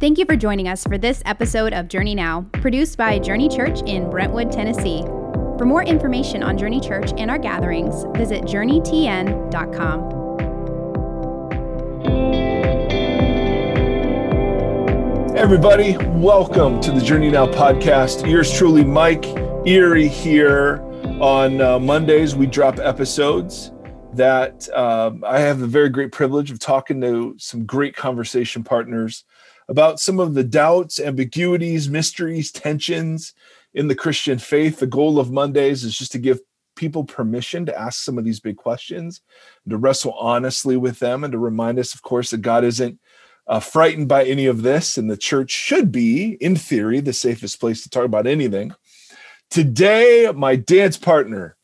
Thank you for joining us for this episode of Journey Now, produced by Journey Church in Brentwood, Tennessee. For more information on Journey Church and our gatherings, visit journeytn.com. everybody, welcome to the Journey Now podcast. Yours truly, Mike Erre here. On uh, Mondays, we drop episodes that um, I have the very great privilege of talking to some great conversation partners about some of the doubts, ambiguities, mysteries, tensions in the Christian faith. The goal of Mondays is just to give people permission to ask some of these big questions, to wrestle honestly with them, and to remind us, of course, that God isn't uh, frightened by any of this, and the church should be, in theory, the safest place to talk about anything. Today, my dance partner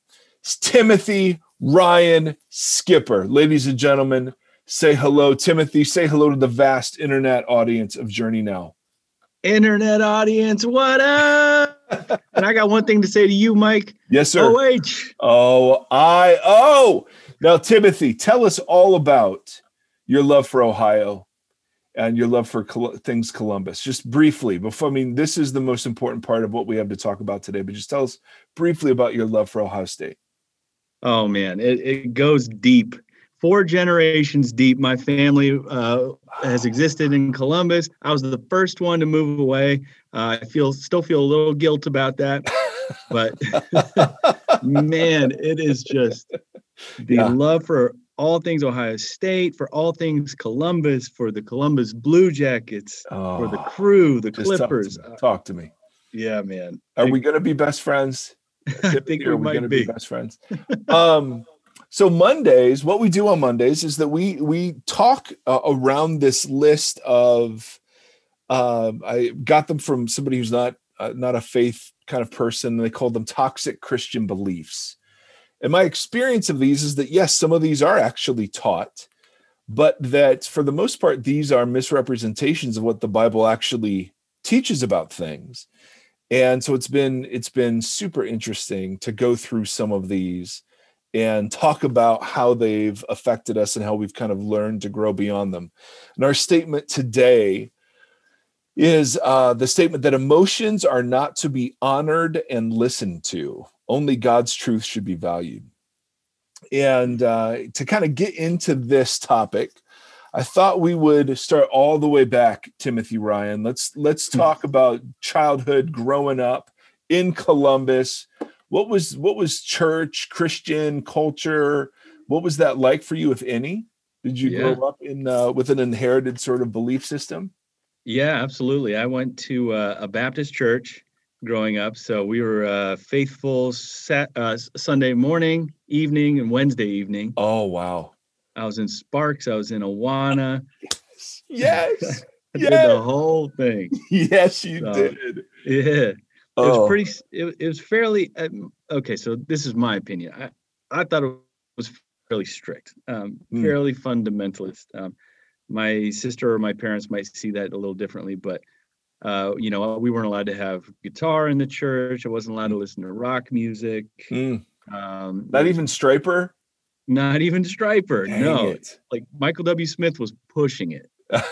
is Timothy Ryan Skipper. Ladies and gentlemen, say hello, Timothy. Say hello to the vast internet audience of Journey Now. Internet audience, what up? and I got one thing to say to you, Mike. Yes, sir. OH. Oh, I oh. Now, Timothy, tell us all about your love for Ohio and your love for Col- things Columbus. Just briefly, before I mean, this is the most important part of what we have to talk about today. But just tell us briefly about your love for Ohio State. Oh man, it, it goes deep four generations deep. My family uh, has existed in Columbus. I was the first one to move away. Uh, I feel still feel a little guilt about that, but man, it is just the yeah. love for all things Ohio State, for all things Columbus, for the Columbus Blue Jackets, oh, for the crew, the Clippers. Talk to, talk to me. Yeah, man. Are we going to be best friends? I think we, we might be. be best friends. Um, so Mondays, what we do on Mondays is that we we talk uh, around this list of. Uh, I got them from somebody who's not uh, not a faith kind of person. They call them toxic Christian beliefs. And my experience of these is that yes, some of these are actually taught, but that for the most part, these are misrepresentations of what the Bible actually teaches about things. And so it's been it's been super interesting to go through some of these and talk about how they've affected us and how we've kind of learned to grow beyond them. And our statement today is uh, the statement that emotions are not to be honored and listened to. Only God's truth should be valued. And uh, to kind of get into this topic, I thought we would start all the way back, Timothy Ryan. Let's let's hmm. talk about childhood, growing up in Columbus what was what was church christian culture what was that like for you if any? Did you yeah. grow up in uh, with an inherited sort of belief system? Yeah absolutely. I went to uh, a baptist church growing up so we were uh, faithful sat, uh, sunday morning evening and wednesday evening. Oh wow. I was in sparks i was in awana. Yes! Yes I yes. did the whole thing. Yes you so, did. yeah it was oh. pretty. It, it was fairly um, okay. So this is my opinion. I I thought it was fairly strict, um, mm. fairly fundamentalist. Um, my sister or my parents might see that a little differently, but uh, you know, we weren't allowed to have guitar in the church. I wasn't allowed to hmm. listen to rock music. Mm. Um, not even Stryper. Not even Stryper. Dang no, it. like Michael W. Smith was pushing it.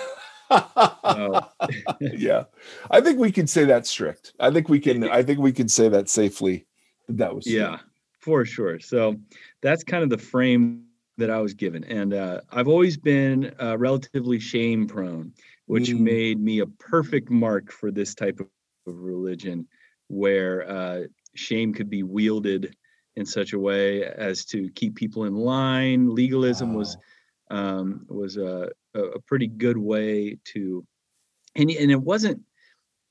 yeah, I think we can say that strict. I think we can. I think we can say that safely. That was yeah, for sure. So that's kind of the frame that I was given, and uh, I've always been uh, relatively shame prone, which mm. made me a perfect mark for this type of religion, where uh, shame could be wielded in such a way as to keep people in line. Legalism wow. was um, was a, a pretty good way to, and and it wasn't,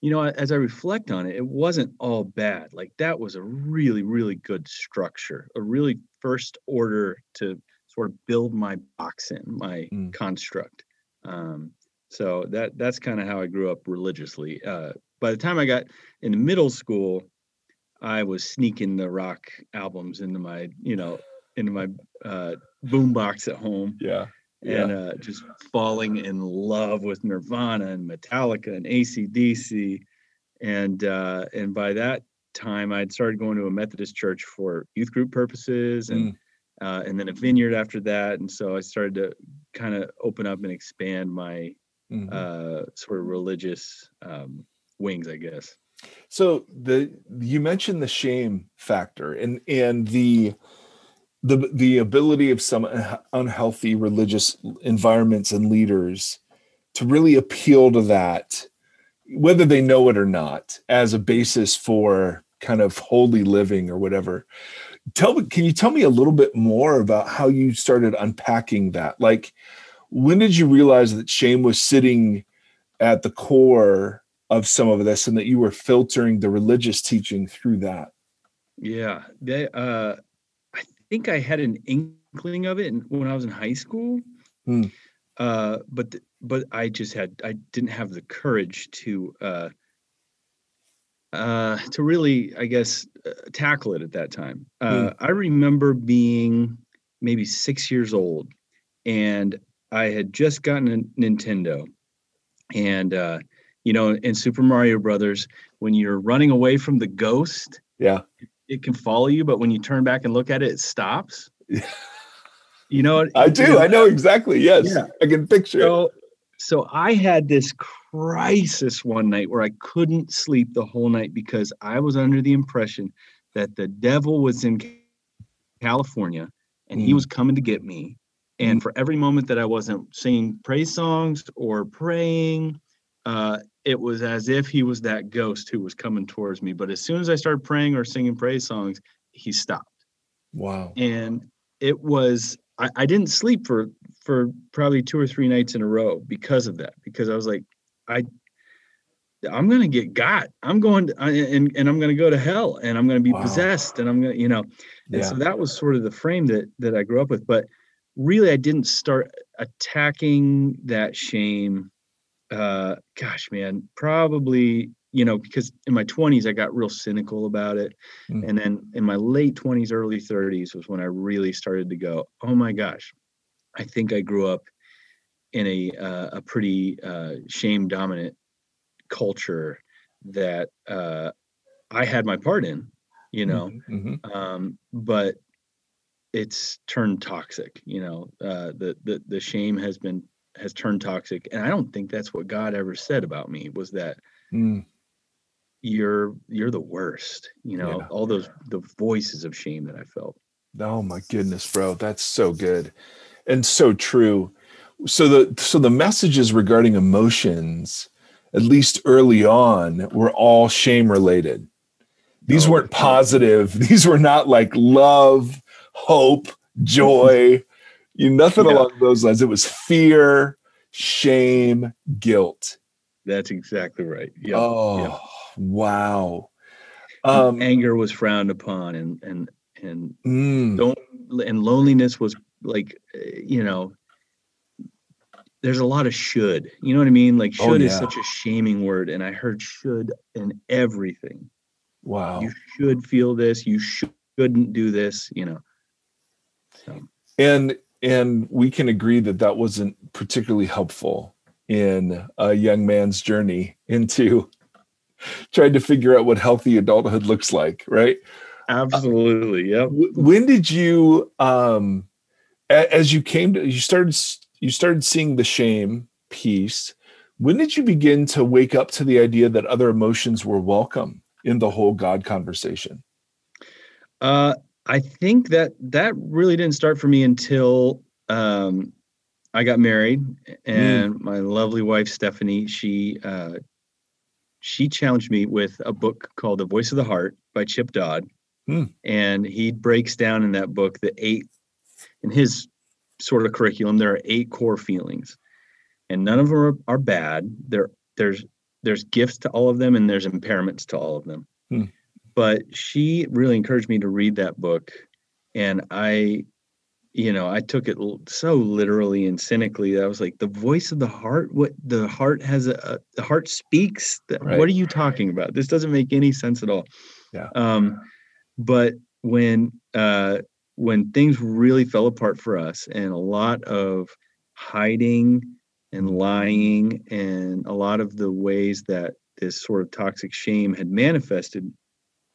you know, as I reflect on it, it wasn't all bad. Like that was a really really good structure, a really first order to sort of build my box in my mm. construct. Um, so that that's kind of how I grew up religiously. Uh, by the time I got into middle school, I was sneaking the rock albums into my, you know, into my uh, boombox at home. Yeah. And yeah. uh, just falling in love with Nirvana and Metallica and ACDC. And uh, and by that time, I'd started going to a Methodist church for youth group purposes and mm. uh, and then a vineyard after that. And so I started to kind of open up and expand my mm-hmm. uh, sort of religious um, wings, I guess. So the you mentioned the shame factor and and the the the ability of some unhealthy religious environments and leaders to really appeal to that whether they know it or not as a basis for kind of holy living or whatever. Tell can you tell me a little bit more about how you started unpacking that? Like when did you realize that shame was sitting at the core of some of this and that you were filtering the religious teaching through that? Yeah they uh think i had an inkling of it when i was in high school hmm. uh but but i just had i didn't have the courage to uh uh to really i guess uh, tackle it at that time uh hmm. i remember being maybe six years old and i had just gotten a nintendo and uh you know in super mario brothers when you're running away from the ghost yeah it can follow you but when you turn back and look at it it stops. You know i do. You know, i know exactly. Yes. Yeah. i can picture so, it. So i had this crisis one night where i couldn't sleep the whole night because i was under the impression that the devil was in california and he was coming to get me. And mm. for every moment that i wasn't singing praise songs or praying uh, it was as if he was that ghost who was coming towards me. But as soon as I started praying or singing praise songs, he stopped. Wow. And it was I, I didn't sleep for for probably two or three nights in a row because of that. Because I was like, I I'm gonna get got. I'm going to, and and I'm gonna go to hell, and I'm gonna be wow. possessed, and I'm gonna, you know. And yeah. so that was sort of the frame that that I grew up with. But really, I didn't start attacking that shame uh, gosh, man, probably, you know, because in my 20s, I got real cynical about it. Mm. And then in my late 20s, early 30s was when I really started to go, oh my gosh, I think I grew up in a, uh, a pretty uh, shame dominant culture that uh, I had my part in, you know, mm-hmm. mm-hmm. um, but it's turned toxic, you know, uh, the, the, the shame has been has turned toxic and i don't think that's what god ever said about me was that mm. you're you're the worst you know yeah. all those the voices of shame that i felt oh my goodness bro that's so good and so true so the so the messages regarding emotions at least early on were all shame related these oh, weren't positive these were not like love hope joy you nothing yeah. along those lines. It was fear, shame, guilt. That's exactly right. Yep. Oh, yep. wow. Um, anger was frowned upon, and and and mm. don't and loneliness was like you know. There's a lot of should. You know what I mean? Like oh, should oh, yeah. is such a shaming word, and I heard should in everything. Wow. You should feel this. You shouldn't do this. You know. So. And and we can agree that that wasn't particularly helpful in a young man's journey into trying to figure out what healthy adulthood looks like right? Absolutely yeah when did you um as you came to you started you started seeing the shame piece when did you begin to wake up to the idea that other emotions were welcome in the whole god conversation? Uh I think that that really didn't start for me until um, I got married, and mm. my lovely wife Stephanie she uh, she challenged me with a book called The Voice of the Heart by Chip Dodd, mm. and he breaks down in that book the eight in his sort of curriculum. There are eight core feelings, and none of them are, are bad. There there's there's gifts to all of them, and there's impairments to all of them. Mm but she really encouraged me to read that book and i you know i took it so literally and cynically that i was like the voice of the heart what the heart has a, the heart speaks right. what are you talking about? This doesn't make any sense at all. Yeah. Um but when uh when things really fell apart for us and a lot of hiding and lying and a lot of the ways that this sort of toxic shame had manifested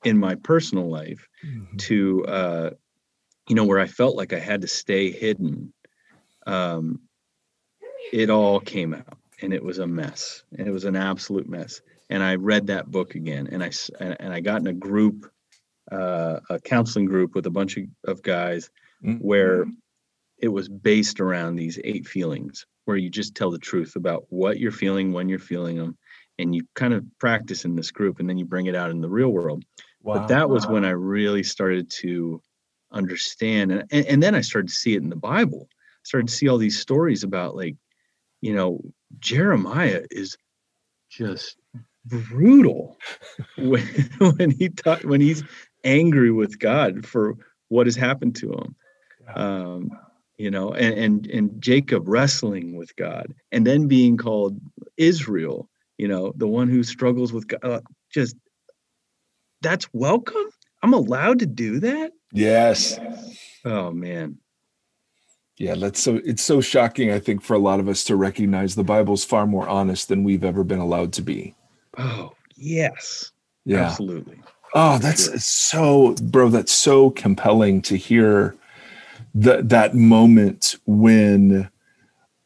in my personal life mm-hmm. to uh, you know where I felt like I had to stay hidden. Um, it all came out, and it was a mess. And it was an absolute mess. And I read that book again, and I and I got in a group, uh, a counseling group with a bunch of, of guys, mm-hmm. where it was based around these eight feelings, where you just tell the truth about what you're feeling when you're feeling them, and you kind of practice in this group, and then you bring it out in the real world. Wow. But that was when I really started to understand, and, and and then I started to see it in the Bible. I started to see all these stories about like, you know, Jeremiah is just brutal when when he talk, when he's angry with God for what has happened to him. Um, you know, and, and and Jacob wrestling with God, and then being called Israel, you know, the one who struggles with God. Uh, just that's welcome. I'm allowed to do that. Yes. Oh man. Yeah, that's so it's so shocking, I think, for a lot of us to recognize the Bible's far more honest than we've ever been allowed to be. Oh, yes. Yeah. Absolutely. Oh, that's sure. so bro, that's so compelling to hear that that moment when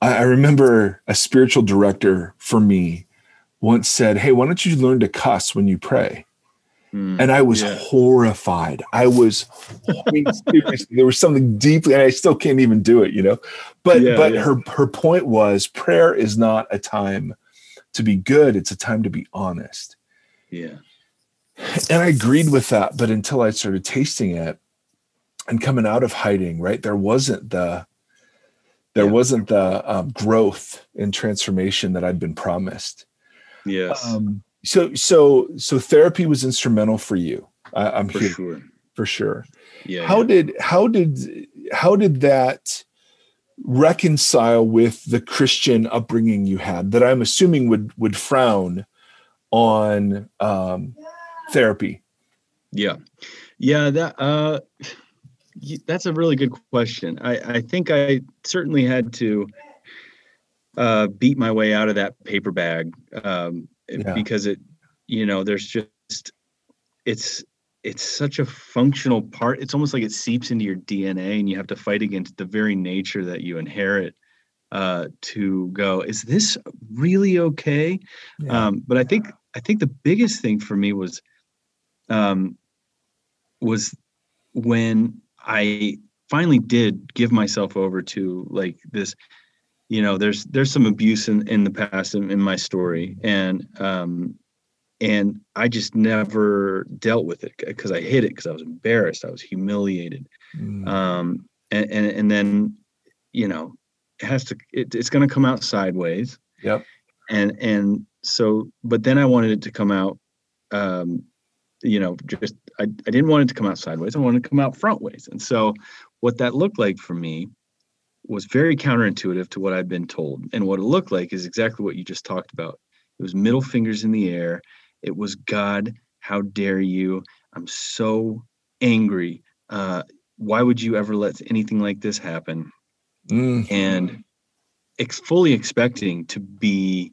I, I remember a spiritual director for me once said, Hey, why don't you learn to cuss when you pray? Mm, and I was yeah. horrified. I was, I mean, seriously, there was something deeply, and I still can't even do it, you know. But yeah, but yeah. her her point was, prayer is not a time to be good; it's a time to be honest. Yeah. And I agreed with that, but until I started tasting it and coming out of hiding, right, there wasn't the there wasn't the um, growth and transformation that I'd been promised. Yes. Um, so so so therapy was instrumental for you I, am for here sure. for sure. Yeah how yeah. did how did how did that reconcile with the christian upbringing you had that i'm assuming would would frown on um therapy? Yeah. Yeah that uh that's a really good question. I i think i certainly had to uh beat my way out of that paper bag um yeah. because it you know there's just it's it's such a functional part it's almost like it seeps into your dna and you have to fight against the very nature that you inherit uh, to go is this really okay yeah. um, but i think i think the biggest thing for me was um, was when i finally did give myself over to like this you know there's there's some abuse in, in the past in, in my story. And um and i just never dealt with it because i hid it because i was embarrassed. I was humiliated. Mm. um and, and and then you know it has to it, it's going to come out sideways. Yep. And and so but then i wanted it to come out um you know just I, I didn't want it to come out sideways. I wanted it to come out front ways. And so what that looked like for me was very counterintuitive to what I'd been told. And what it looked like is exactly what you just talked about. It was middle fingers in the air. It was God, how dare you? I'm so angry. Uh, why would you ever let anything like this happen? Mm. And ex- fully expecting to be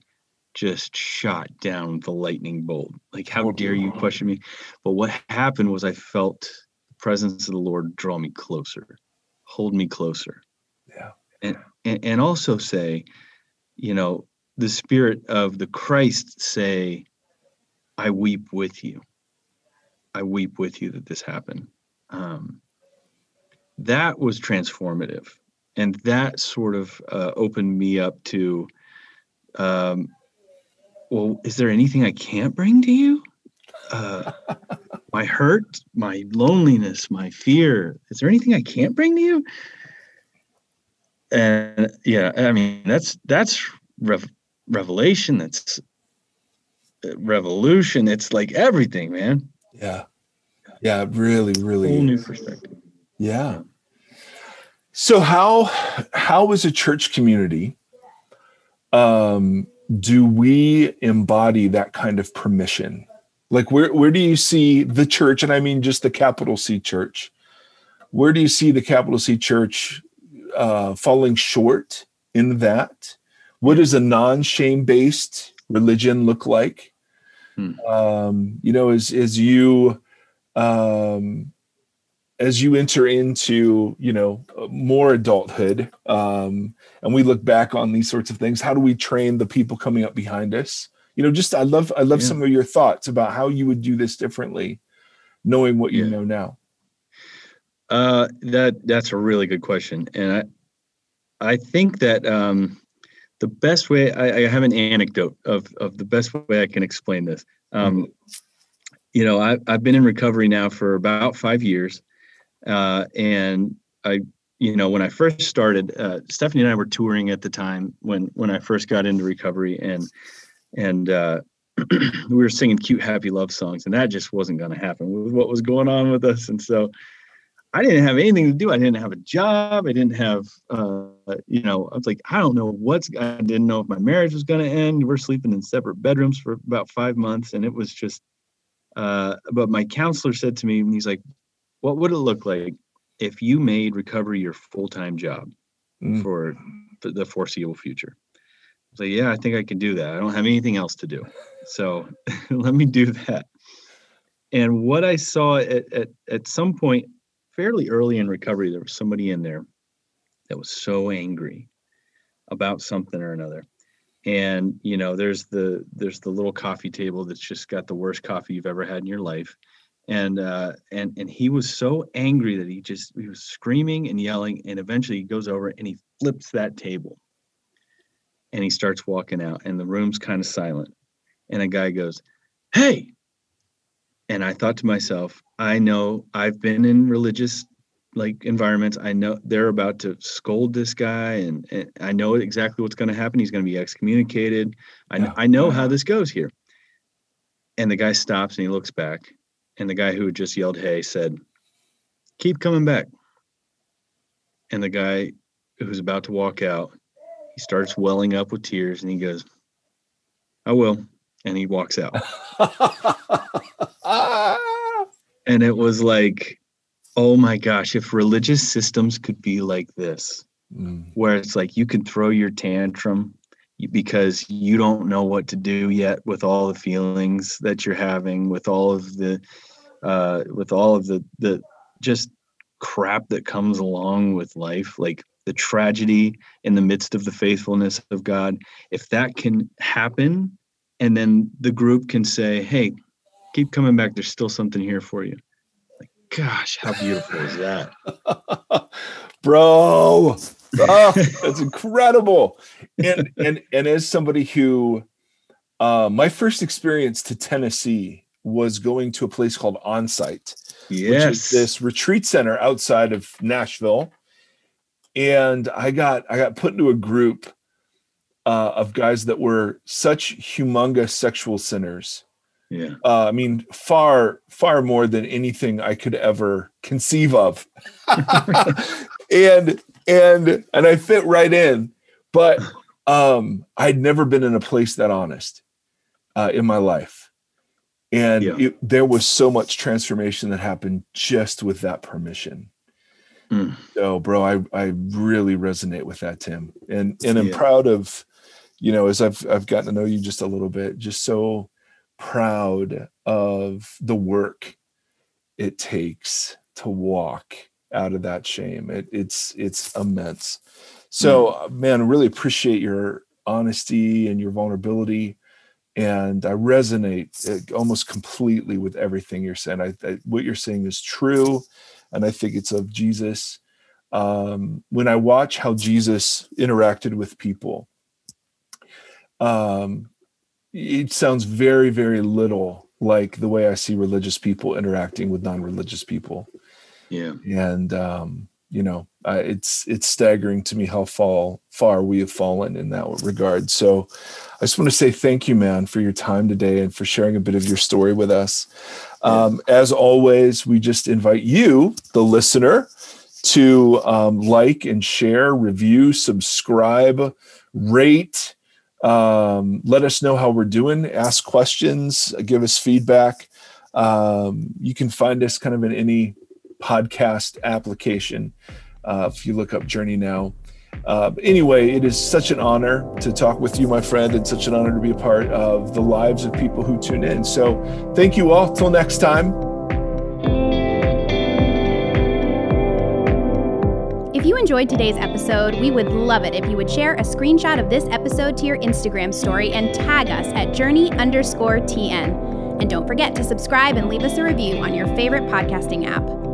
just shot down with a lightning bolt. Like, how dare you question me? But what happened was I felt the presence of the Lord draw me closer, hold me closer and, and also say, you know, the spirit of the Christ say, I weep with you. I weep with you that this happened. Um, that was transformative. And that sort of uh, opened me up to, um, well, is there anything I can't bring to you? Uh, my hurt, my loneliness, my fear. Is there anything I can't bring to you? And yeah i mean that's that's rev- revelation that's uh, revolution. It's like everything man. Yeah. Yeah really really whole new perspective. Yeah. So how how is a church community um do we embody that kind of permission? Like where where do you see the church and i mean just the capital c church where do you see the capital c church uh, falling short in that? What does a non-shame based religion look like? Hmm. Um, you know, as as you um, as you enter into you know more adulthood um, and we look back on these sorts of things how do we train the people coming up behind us you know just i love i love yeah. some of your thoughts about how you would do this differently knowing what you yeah. know now uh, that that's a really good question and i i think that um, the best way I, I, have an anecdote of of the best way i can explain this um, mm-hmm. you know I, i've been in recovery now for about five years uh, and I, you know, when I first started, uh, Stephanie and I were touring at the time when when I first got into recovery, and and uh, we were singing cute, happy love songs, and that just wasn't going to happen with what was going on with us. And so, I didn't have anything to do. I didn't have a job. I didn't have, uh, you know, I was like, I don't know what's. I didn't know if my marriage was going to end. We're sleeping in separate bedrooms for about five months, and it was just. Uh, but my counselor said to me, and he's like, what would it look like if you made recovery your full-time job mm. for the foreseeable future I was like, yeah i think i can do that i don't have anything else to do so let me do that and what i saw at, at, at some point fairly early in recovery there was somebody in there that was so angry about something or another. And you know there's the there's the little coffee table that's just got the worst coffee you've ever had in your life. And uh, and and he was so angry that he just he was screaming and yelling, and eventually he goes over and he flips that table, and he starts walking out, and the room's kind of silent, and a guy goes, "Hey," and I thought to myself, I know I've been in religious like environments. I know they're about to scold this guy, and, and I know exactly what's going to happen. He's going to be excommunicated. I know, I know how this goes here. And the guy stops and he looks back and the guy who had just yelled hey said keep coming back and the guy who's about to walk out he starts welling up with tears and he goes oh, i will and he walks out and it was like oh my gosh if religious systems could be like this mm. where it's like you can throw your tantrum because you don't know what to do yet with all the feelings that you're having with all of the uh, with all of the the just crap that comes along with life, like the tragedy in the midst of the faithfulness of God, if that can happen, and then the group can say, "Hey, keep coming back. There's still something here for you." Like, gosh, how beautiful is that, bro? Oh, that's incredible. And and and as somebody who, uh, my first experience to Tennessee was going to a place called Onsite, yes. which is this retreat center outside of Nashville. And I got I got put into a group uh, of guys that were such humongous sexual sinners. Yeah. Uh, I mean, far, far more than anything I could ever conceive of. and and and I fit right in, but um, I'd never been in a place that honest uh, in my life and yeah. it, there was so much transformation that happened just with that permission mm. so bro i i really resonate with that tim and and i'm yeah. proud of you know as i've i've gotten to know you just a little bit just so proud of the work it takes to walk out of that shame it, it's it's immense so mm. man really appreciate your honesty and your vulnerability and I resonate uh, almost completely with everything you're saying. I, I, what you're saying is true, and I think it's of Jesus. Um, when I watch how Jesus interacted with people, um, it sounds very, very little like the way I see religious people interacting with non-religious people. Yeah, and um, you know, uh, it's it's staggering to me how fall, far we have fallen in that regard. So, I just want to say thank you, man, for your time today and for sharing a bit of your story with us. Um, as always, we just invite you, the listener, to um, like and share, review, subscribe, rate. Um, let us know how we're doing. Ask questions. Give us feedback. Um, you can find us kind of in any podcast application. Uh, if you look up Journey Now. Uh, anyway, it is such an honor to talk with you, my friend, and such an honor to be a part of the lives of people who tune in. So, thank you all. Till next time. You enjoyed today's episode, we would love it if you would share a screenshot of this episode to your Instagram story and tag us at journey underscore TN. And don't forget to subscribe and leave us a review on your favorite podcasting app.